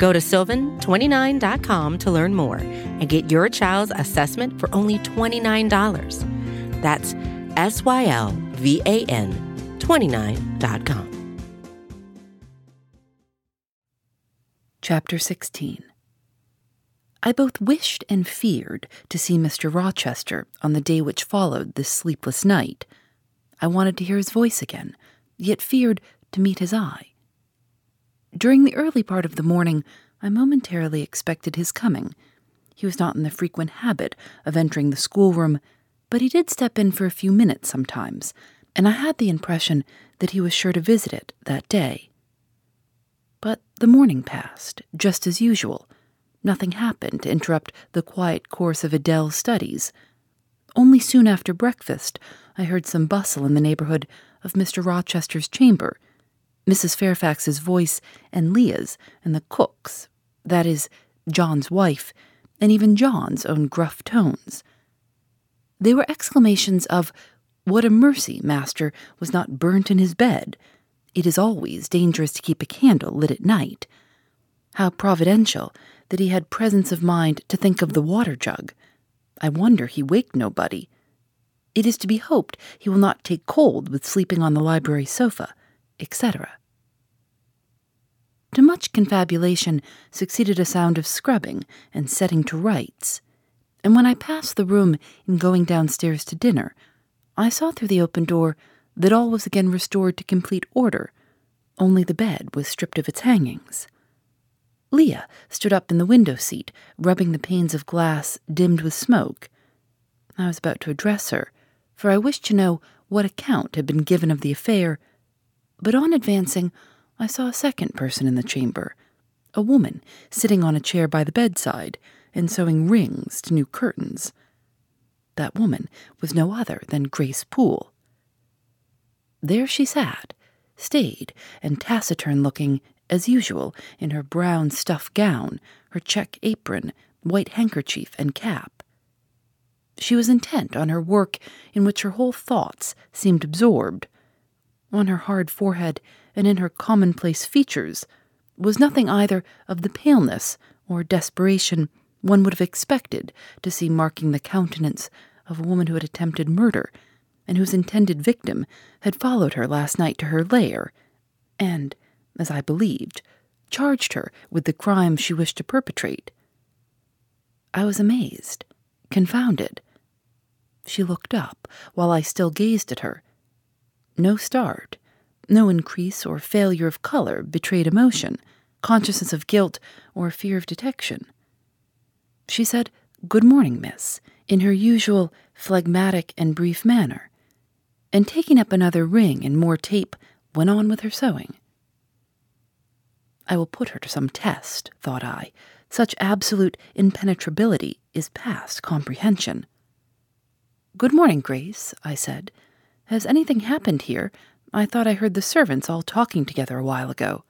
Go to sylvan29.com to learn more and get your child's assessment for only $29. That's S Y L V A N 29.com. Chapter 16 I both wished and feared to see Mr. Rochester on the day which followed this sleepless night. I wanted to hear his voice again, yet feared to meet his eye. During the early part of the morning, I momentarily expected his coming. He was not in the frequent habit of entering the schoolroom, but he did step in for a few minutes sometimes, and I had the impression that he was sure to visit it that day. But the morning passed, just as usual. Nothing happened to interrupt the quiet course of Adele's studies. Only soon after breakfast, I heard some bustle in the neighborhood of Mr. Rochester's chamber. Mrs. Fairfax's voice and Leah's and the cook's, that is, John's wife, and even John's own gruff tones. They were exclamations of, What a mercy, master, was not burnt in his bed! It is always dangerous to keep a candle lit at night. How providential that he had presence of mind to think of the water jug. I wonder he waked nobody. It is to be hoped he will not take cold with sleeping on the library sofa, etc. To much confabulation succeeded a sound of scrubbing and setting to rights, and when I passed the room in going downstairs to dinner, I saw through the open door that all was again restored to complete order, only the bed was stripped of its hangings. Leah stood up in the window seat, rubbing the panes of glass dimmed with smoke. I was about to address her, for I wished to know what account had been given of the affair, but on advancing, I saw a second person in the chamber, a woman sitting on a chair by the bedside and sewing rings to new curtains. That woman was no other than Grace Poole. There she sat, staid and taciturn looking as usual, in her brown stuff gown, her check apron, white handkerchief, and cap. She was intent on her work, in which her whole thoughts seemed absorbed. On her hard forehead and in her commonplace features was nothing either of the paleness or desperation one would have expected to see marking the countenance of a woman who had attempted murder and whose intended victim had followed her last night to her lair, and, as I believed, charged her with the crime she wished to perpetrate. I was amazed, confounded. She looked up while I still gazed at her. No start, no increase or failure of color betrayed emotion, consciousness of guilt, or fear of detection. She said, Good morning, miss, in her usual phlegmatic and brief manner, and taking up another ring and more tape, went on with her sewing. I will put her to some test, thought I. Such absolute impenetrability is past comprehension. Good morning, Grace, I said. Has anything happened here? I thought I heard the servants all talking together a while ago.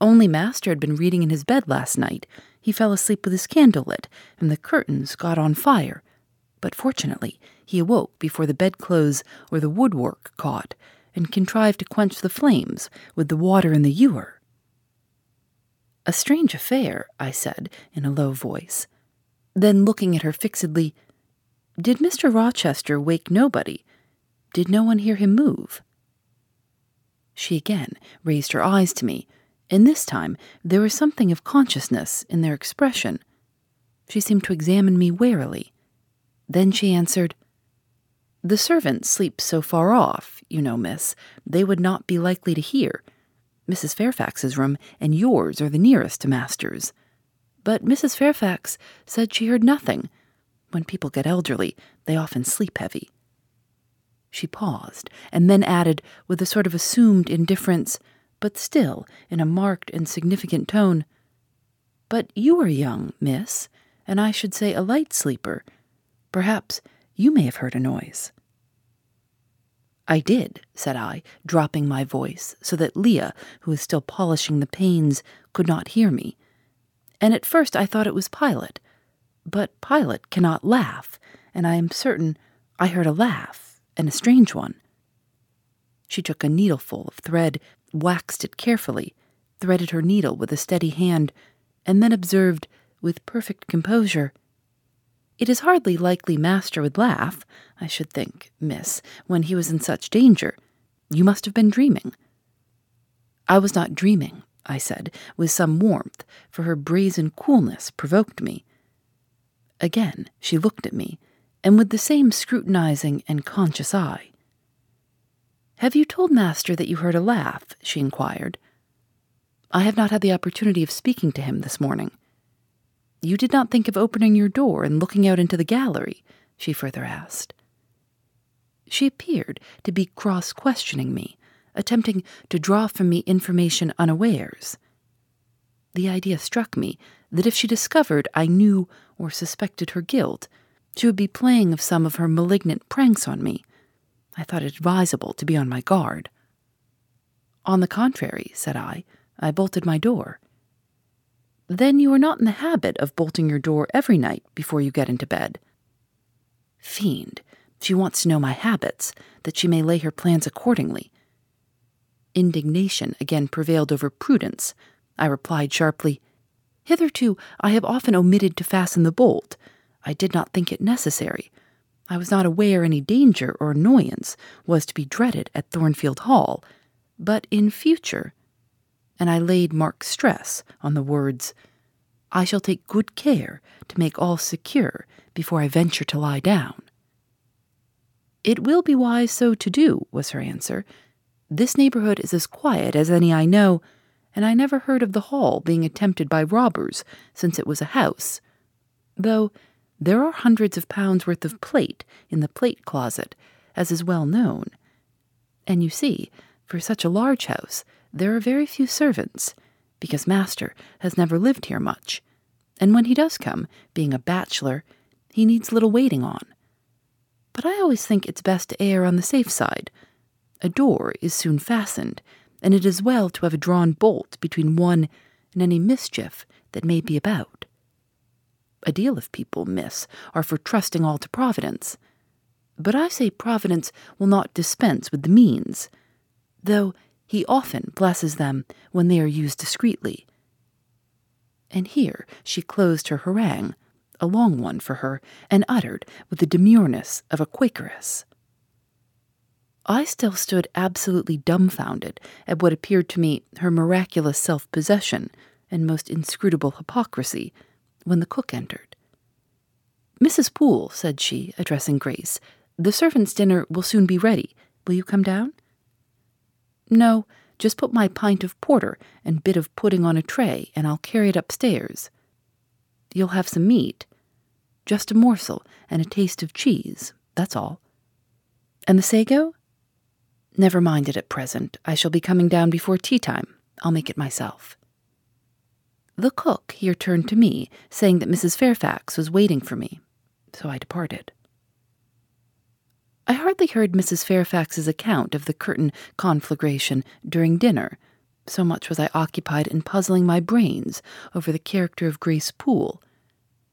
Only Master had been reading in his bed last night. He fell asleep with his candle lit, and the curtains got on fire. But fortunately, he awoke before the bedclothes or the woodwork caught, and contrived to quench the flames with the water in the ewer. A strange affair, I said in a low voice. Then, looking at her fixedly, Did Mr. Rochester wake nobody? Did no one hear him move? She again raised her eyes to me, and this time there was something of consciousness in their expression. She seemed to examine me warily. Then she answered, The servants sleep so far off, you know, miss, they would not be likely to hear. Mrs. Fairfax's room and yours are the nearest to master's. But Mrs. Fairfax said she heard nothing. When people get elderly, they often sleep heavy. She paused, and then added, with a sort of assumed indifference, but still in a marked and significant tone, But you are young, miss. and I should say a light sleeper. Perhaps you may have heard a noise. I did, said I, dropping my voice so that Leah, who was still polishing the panes, could not hear me. And at first I thought it was Pilot. But Pilot cannot laugh, and I am certain I heard a laugh, and a strange one. She took a needleful of thread, waxed it carefully, threaded her needle with a steady hand, and then observed, with perfect composure, It is hardly likely master would laugh, I should think, miss, when he was in such danger. You must have been dreaming. I was not dreaming, I said, with some warmth, for her brazen coolness provoked me. Again she looked at me, and with the same scrutinizing and conscious eye. Have you told master that you heard a laugh? she inquired. I have not had the opportunity of speaking to him this morning. You did not think of opening your door and looking out into the gallery? she further asked. She appeared to be cross questioning me, attempting to draw from me information unawares. The idea struck me that if she discovered I knew or suspected her guilt, she would be playing of some of her malignant pranks on me. I thought it advisable to be on my guard. On the contrary, said I, I bolted my door. Then you are not in the habit of bolting your door every night before you get into bed. Fiend, she wants to know my habits, that she may lay her plans accordingly. Indignation again prevailed over prudence. I replied sharply, Hitherto I have often omitted to fasten the bolt. I did not think it necessary. I was not aware any danger or annoyance was to be dreaded at Thornfield Hall, but in future, and I laid marked stress on the words, I shall take good care to make all secure before I venture to lie down. It will be wise so to do, was her answer. This neighborhood is as quiet as any I know, and I never heard of the hall being attempted by robbers since it was a house. Though there are hundreds of pounds worth of plate in the plate closet, as is well known. And you see, for such a large house, there are very few servants, because master has never lived here much, and when he does come, being a bachelor, he needs little waiting on. But I always think it's best to err on the safe side. A door is soon fastened, and it is well to have a drawn bolt between one and any mischief that may be about. A deal of people, miss, are for trusting all to Providence. But I say Providence will not dispense with the means, though he often blesses them when they are used discreetly. And here she closed her harangue, a long one for her, and uttered with the demureness of a Quakeress. I still stood absolutely dumbfounded at what appeared to me her miraculous self possession and most inscrutable hypocrisy when the cook entered. Mrs. Poole, said she, addressing Grace, the servants' dinner will soon be ready. Will you come down? No, just put my pint of porter and bit of pudding on a tray, and I'll carry it upstairs. You'll have some meat. Just a morsel and a taste of cheese, that's all. And the sago? Never mind it at present. I shall be coming down before tea time. I'll make it myself. The cook here turned to me, saying that Mrs. Fairfax was waiting for me, so I departed. I hardly heard Mrs. Fairfax's account of the curtain conflagration during dinner, so much was I occupied in puzzling my brains over the character of Grace Poole,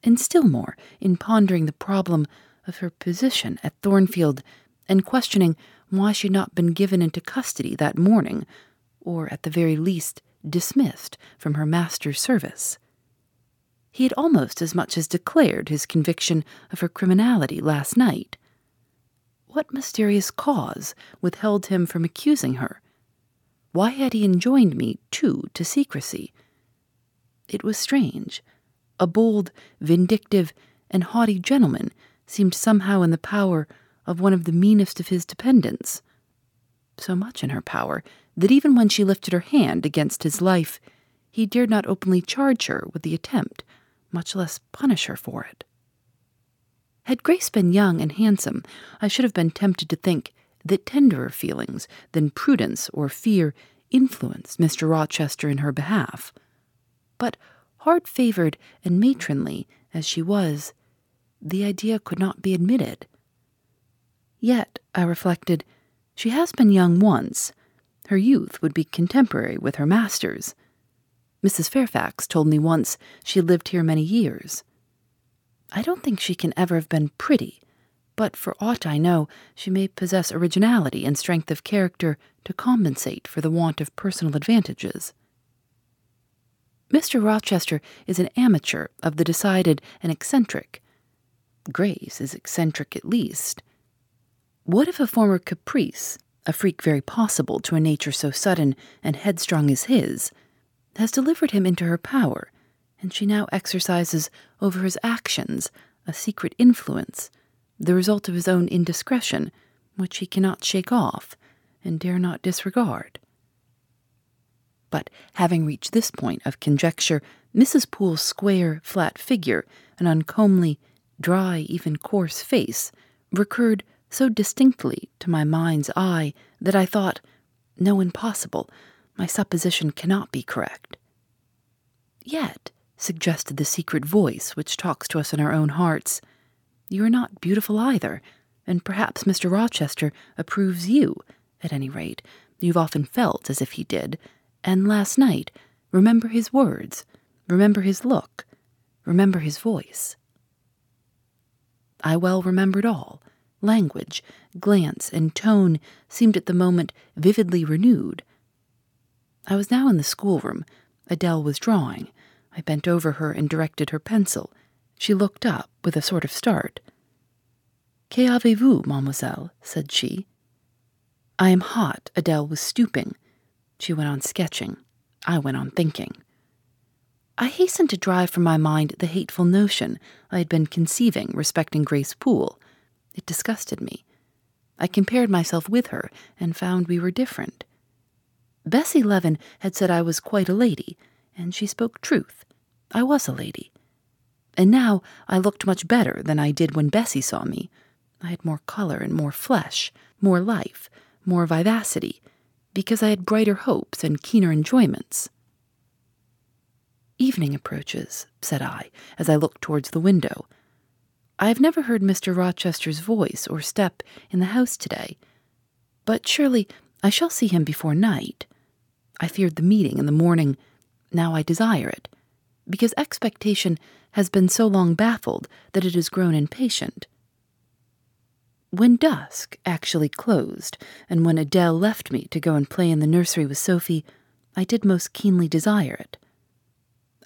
and still more in pondering the problem of her position at Thornfield and questioning why she had not been given into custody that morning, or at the very least dismissed from her master's service. He had almost as much as declared his conviction of her criminality last night. What mysterious cause withheld him from accusing her? Why had he enjoined me, too, to secrecy? It was strange. A bold, vindictive, and haughty gentleman seemed somehow in the power of one of the meanest of his dependents. So much in her power that even when she lifted her hand against his life, he dared not openly charge her with the attempt, much less punish her for it. Had Grace been young and handsome, I should have been tempted to think that tenderer feelings than prudence or fear influenced Mr. Rochester in her behalf. But hard favored and matronly as she was, the idea could not be admitted. Yet, I reflected, she has been young once. Her youth would be contemporary with her master's. Mrs. Fairfax told me once she lived here many years. I don't think she can ever have been pretty, but for aught I know, she may possess originality and strength of character to compensate for the want of personal advantages. Mr. Rochester is an amateur of the decided and eccentric. Grace is eccentric at least. What if a former caprice, a freak very possible to a nature so sudden and headstrong as his, has delivered him into her power, and she now exercises over his actions a secret influence, the result of his own indiscretion, which he cannot shake off and dare not disregard? But having reached this point of conjecture, Mrs. Poole's square, flat figure, an uncomely, dry, even coarse face, recurred so distinctly to my mind's eye that I thought, no, impossible, my supposition cannot be correct. Yet, suggested the secret voice which talks to us in our own hearts, you are not beautiful either, and perhaps Mr. Rochester approves you, at any rate. You've often felt as if he did, and last night, remember his words, remember his look, remember his voice. I well remembered all. Language, glance, and tone seemed at the moment vividly renewed. I was now in the schoolroom. Adele was drawing. I bent over her and directed her pencil. She looked up with a sort of start. Que avez-vous, mademoiselle? said she. I am hot. Adele was stooping. She went on sketching. I went on thinking. I hastened to drive from my mind the hateful notion I had been conceiving respecting Grace Poole. It disgusted me. I compared myself with her and found we were different. Bessie Leaven had said I was quite a lady, and she spoke truth. I was a lady. And now I looked much better than I did when Bessie saw me. I had more color and more flesh, more life, more vivacity, because I had brighter hopes and keener enjoyments. Evening approaches, said I, as I looked towards the window. I have never heard Mr. Rochester's voice or step in the house today, but surely I shall see him before night. I feared the meeting in the morning. Now I desire it, because expectation has been so long baffled that it has grown impatient. When dusk actually closed, and when Adele left me to go and play in the nursery with Sophie, I did most keenly desire it.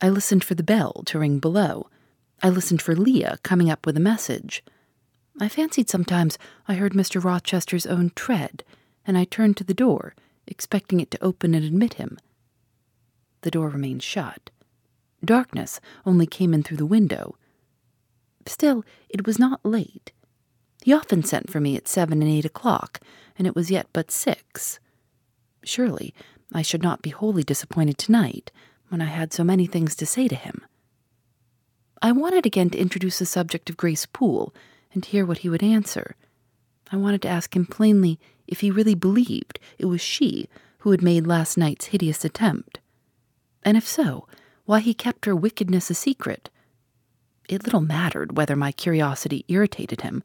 I listened for the bell to ring below. I listened for Leah coming up with a message. I fancied sometimes I heard Mr. Rochester's own tread, and I turned to the door, expecting it to open and admit him. The door remained shut. Darkness only came in through the window. Still, it was not late, he often sent for me at seven and eight o'clock, and it was yet but six. Surely I should not be wholly disappointed tonight, when I had so many things to say to him. I wanted again to introduce the subject of Grace Poole and hear what he would answer. I wanted to ask him plainly if he really believed it was she who had made last night's hideous attempt. And if so, why he kept her wickedness a secret. It little mattered whether my curiosity irritated him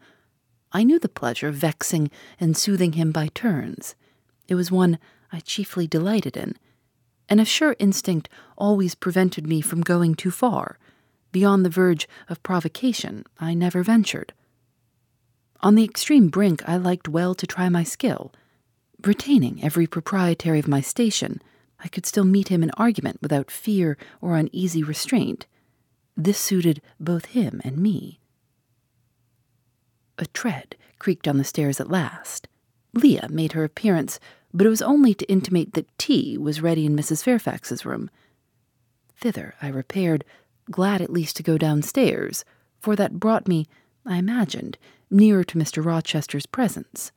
I knew the pleasure of vexing and soothing him by turns. It was one I chiefly delighted in, and a sure instinct always prevented me from going too far. Beyond the verge of provocation, I never ventured. On the extreme brink, I liked well to try my skill. Retaining every proprietary of my station, I could still meet him in argument without fear or uneasy restraint. This suited both him and me. A tread creaked on the stairs at last. Leah made her appearance, but it was only to intimate that tea was ready in Mrs. Fairfax's room. Thither I repaired, glad at least to go downstairs, for that brought me, I imagined, nearer to Mr. Rochester's presence.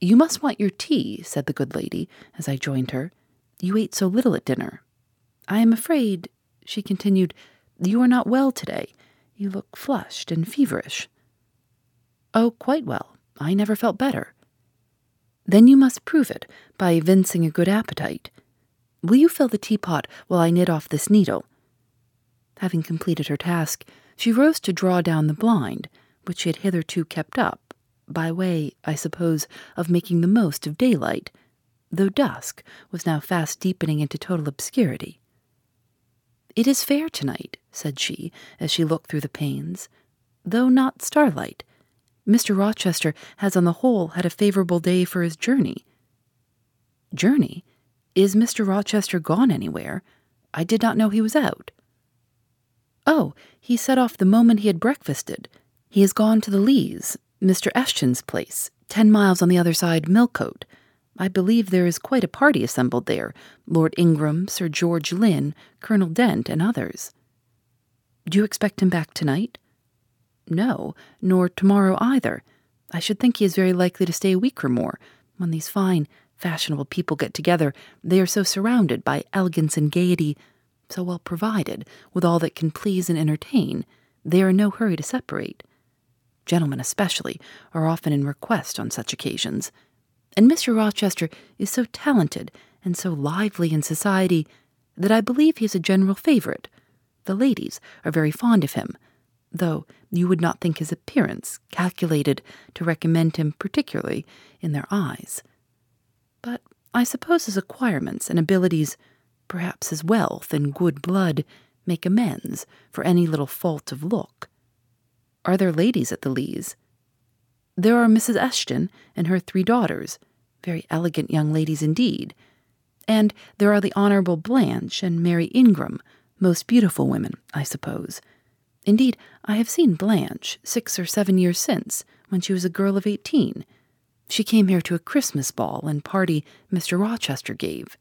You must want your tea, said the good lady, as I joined her. You ate so little at dinner. I am afraid, she continued, you are not well today. You look flushed and feverish. Oh, quite well. I never felt better. Then you must prove it by evincing a good appetite. Will you fill the teapot while I knit off this needle? Having completed her task, she rose to draw down the blind, which she had hitherto kept up, by way, I suppose, of making the most of daylight, though dusk was now fast deepening into total obscurity. It is fair tonight, said she, as she looked through the panes, though not starlight. Mr. Rochester has on the whole had a favorable day for his journey. Journey? Is Mr. Rochester gone anywhere? I did not know he was out. Oh, he set off the moment he had breakfasted. He has gone to the Leas, Mr. Eshton's place, ten miles on the other side, Millcote. I believe there is quite a party assembled there Lord Ingram, Sir George Lynn, Colonel Dent, and others. Do you expect him back tonight? No, nor tomorrow either. I should think he is very likely to stay a week or more. When these fine, fashionable people get together, they are so surrounded by elegance and gaiety so well provided with all that can please and entertain, they are in no hurry to separate. Gentlemen, especially, are often in request on such occasions. And Mr. Rochester is so talented and so lively in society that I believe he is a general favorite. The ladies are very fond of him, though you would not think his appearance calculated to recommend him particularly in their eyes. But I suppose his acquirements and abilities Perhaps his wealth and good blood make amends for any little fault of look. Are there ladies at the Leas? There are Mrs. Eshton and her three daughters, very elegant young ladies indeed. And there are the Honorable Blanche and Mary Ingram, most beautiful women, I suppose. Indeed, I have seen Blanche six or seven years since, when she was a girl of eighteen. She came here to a Christmas ball and party Mr. Rochester gave.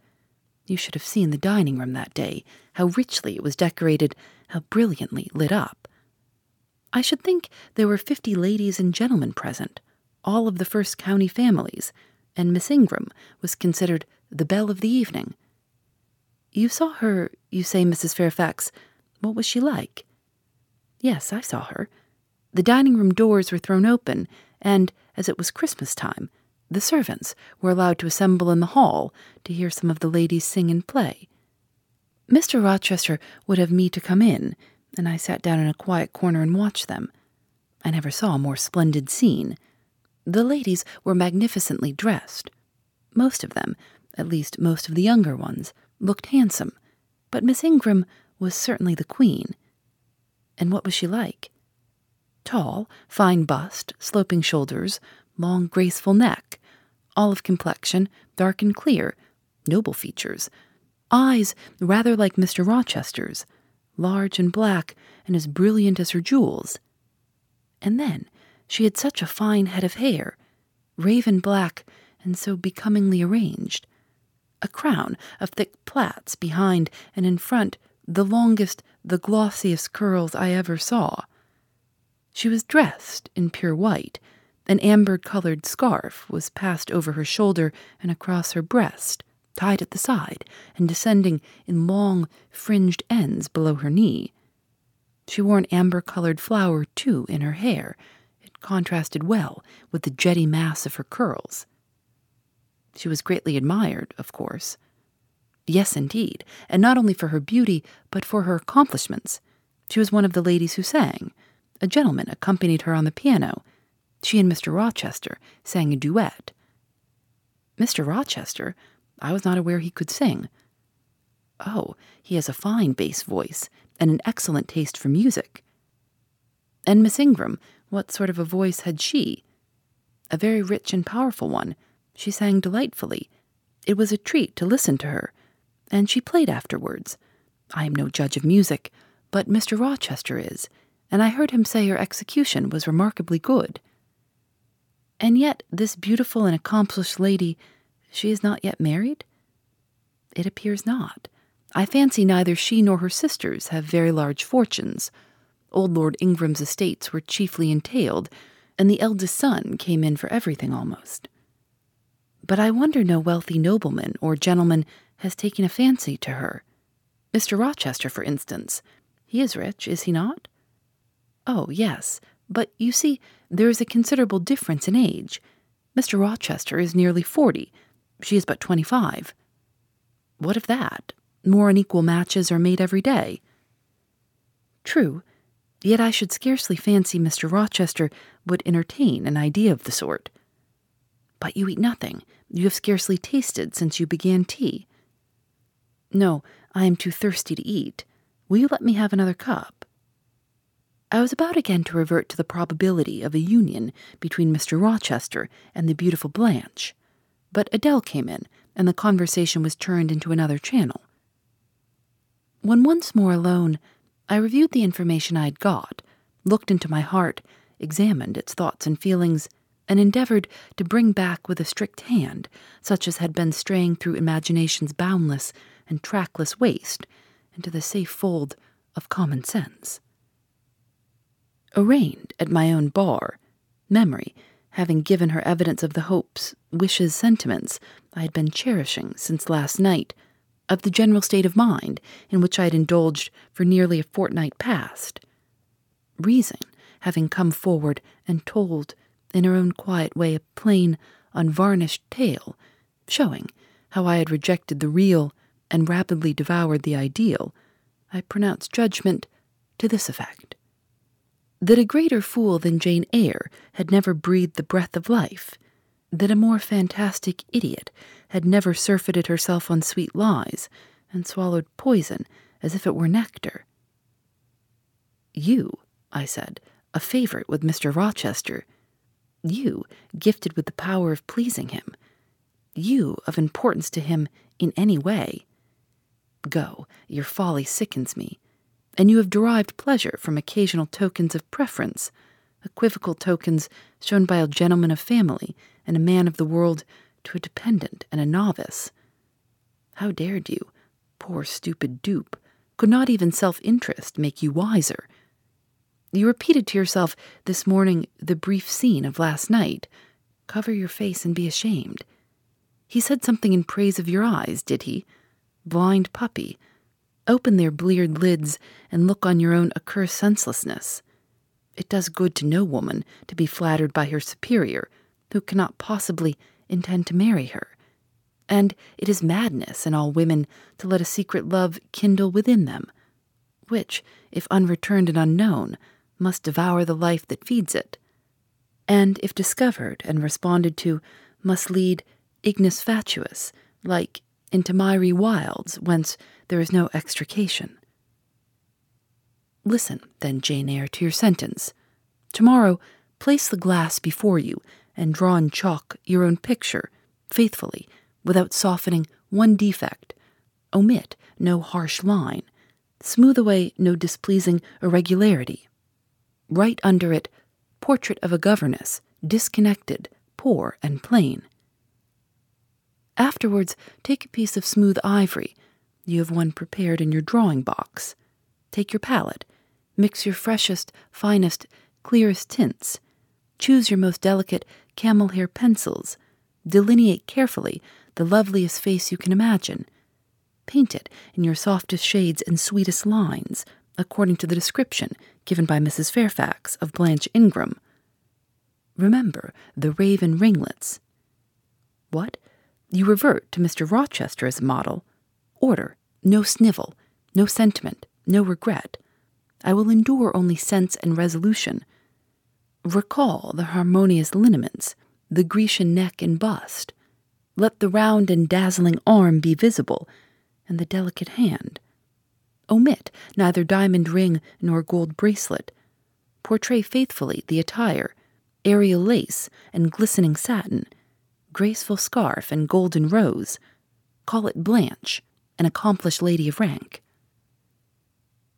You should have seen the dining room that day, how richly it was decorated, how brilliantly lit up. I should think there were fifty ladies and gentlemen present, all of the first county families, and Miss Ingram was considered the belle of the evening. You saw her, you say, Mrs. Fairfax. What was she like? Yes, I saw her. The dining room doors were thrown open, and, as it was Christmas time, the servants were allowed to assemble in the hall to hear some of the ladies sing and play. Mr. Rochester would have me to come in, and I sat down in a quiet corner and watched them. I never saw a more splendid scene. The ladies were magnificently dressed. Most of them, at least most of the younger ones, looked handsome, but Miss Ingram was certainly the queen. And what was she like? Tall, fine bust, sloping shoulders, long, graceful neck, olive complexion, dark and clear, noble features, eyes rather like Mr. Rochester's, large and black and as brilliant as her jewels. And then she had such a fine head of hair, raven black and so becomingly arranged, a crown of thick plaits behind and in front, the longest, the glossiest curls I ever saw. She was dressed in pure white, an amber colored scarf was passed over her shoulder and across her breast, tied at the side and descending in long, fringed ends below her knee. She wore an amber colored flower, too, in her hair. It contrasted well with the jetty mass of her curls. She was greatly admired, of course. Yes, indeed, and not only for her beauty, but for her accomplishments. She was one of the ladies who sang. A gentleman accompanied her on the piano, she and Mr. Rochester sang a duet. Mr. Rochester? I was not aware he could sing. Oh, he has a fine bass voice and an excellent taste for music. And Miss Ingram, what sort of a voice had she? A very rich and powerful one. She sang delightfully. It was a treat to listen to her, and she played afterwards. I am no judge of music, but Mr. Rochester is, and I heard him say her execution was remarkably good. And yet, this beautiful and accomplished lady, she is not yet married? It appears not. I fancy neither she nor her sisters have very large fortunes. Old Lord Ingram's estates were chiefly entailed, and the eldest son came in for everything almost. But I wonder no wealthy nobleman or gentleman has taken a fancy to her. Mr. Rochester, for instance. He is rich, is he not? Oh, yes, but you see, there is a considerable difference in age. Mr. Rochester is nearly forty. She is but twenty five. What of that? More unequal matches are made every day. True, yet I should scarcely fancy Mr. Rochester would entertain an idea of the sort. But you eat nothing. You have scarcely tasted since you began tea. No, I am too thirsty to eat. Will you let me have another cup? I was about again to revert to the probability of a union between Mr. Rochester and the beautiful Blanche, but Adele came in, and the conversation was turned into another channel. When once more alone, I reviewed the information I had got, looked into my heart, examined its thoughts and feelings, and endeavored to bring back with a strict hand such as had been straying through imagination's boundless and trackless waste into the safe fold of common sense arraigned at my own bar, memory having given her evidence of the hopes, wishes, sentiments I had been cherishing since last night, of the general state of mind in which I had indulged for nearly a fortnight past. Reason having come forward and told in her own quiet way a plain, unvarnished tale, showing how I had rejected the real and rapidly devoured the ideal, I pronounced judgment to this effect that a greater fool than Jane Eyre had never breathed the breath of life, that a more fantastic idiot had never surfeited herself on sweet lies and swallowed poison as if it were nectar. You, I said, a favorite with Mr. Rochester. You, gifted with the power of pleasing him. You, of importance to him in any way. Go, your folly sickens me and you have derived pleasure from occasional tokens of preference, equivocal tokens shown by a gentleman of family and a man of the world to a dependent and a novice. How dared you, poor stupid dupe? Could not even self interest make you wiser? You repeated to yourself this morning the brief scene of last night. Cover your face and be ashamed. He said something in praise of your eyes, did he? Blind puppy Open their bleared lids and look on your own accursed senselessness. It does good to no woman to be flattered by her superior, who cannot possibly intend to marry her. And it is madness in all women to let a secret love kindle within them, which, if unreturned and unknown, must devour the life that feeds it, and if discovered and responded to, must lead ignis fatuus, like into miry wilds whence there is no extrication. Listen, then, Jane Eyre, to your sentence. Tomorrow, place the glass before you and draw in chalk your own picture, faithfully, without softening one defect. Omit no harsh line. Smooth away no displeasing irregularity. Write under it, Portrait of a Governess, disconnected, poor, and plain. Afterwards, take a piece of smooth ivory you have one prepared in your drawing box. Take your palette, mix your freshest, finest, clearest tints, choose your most delicate camel hair pencils, delineate carefully the loveliest face you can imagine. Paint it in your softest shades and sweetest lines, according to the description given by Mrs. Fairfax of Blanche Ingram. Remember the raven ringlets. What? You revert to Mr. Rochester as a model? Order, no snivel, no sentiment, no regret. I will endure only sense and resolution. Recall the harmonious lineaments, the Grecian neck and bust. Let the round and dazzling arm be visible, and the delicate hand. Omit neither diamond ring nor gold bracelet. Portray faithfully the attire, aerial lace and glistening satin, graceful scarf and golden rose. Call it Blanche an accomplished lady of rank.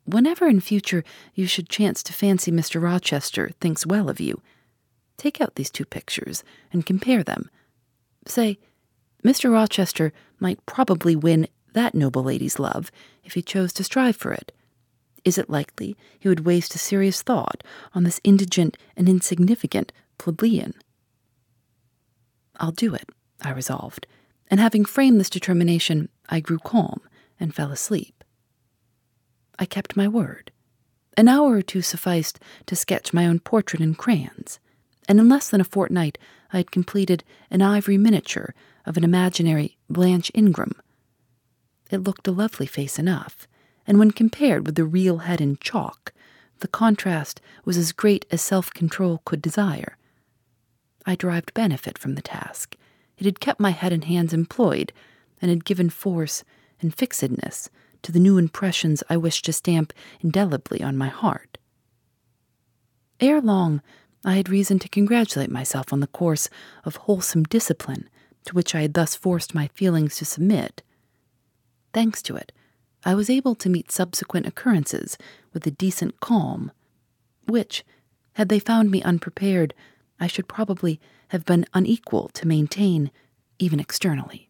Whenever in future you should chance to fancy Mr. Rochester thinks well of you, take out these two pictures and compare them. Say, Mr. Rochester might probably win that noble lady's love if he chose to strive for it. Is it likely he would waste a serious thought on this indigent and insignificant plebeian? I'll do it, I resolved, and having framed this determination, I grew calm and fell asleep. I kept my word. An hour or two sufficed to sketch my own portrait in crayons, and in less than a fortnight I had completed an ivory miniature of an imaginary Blanche Ingram. It looked a lovely face enough, and when compared with the real head in chalk, the contrast was as great as self control could desire. I derived benefit from the task. It had kept my head and hands employed, and had given force and fixedness to the new impressions I wished to stamp indelibly on my heart. Ere long, I had reason to congratulate myself on the course of wholesome discipline to which I had thus forced my feelings to submit. Thanks to it, I was able to meet subsequent occurrences with a decent calm, which, had they found me unprepared, I should probably have been unequal to maintain, even externally.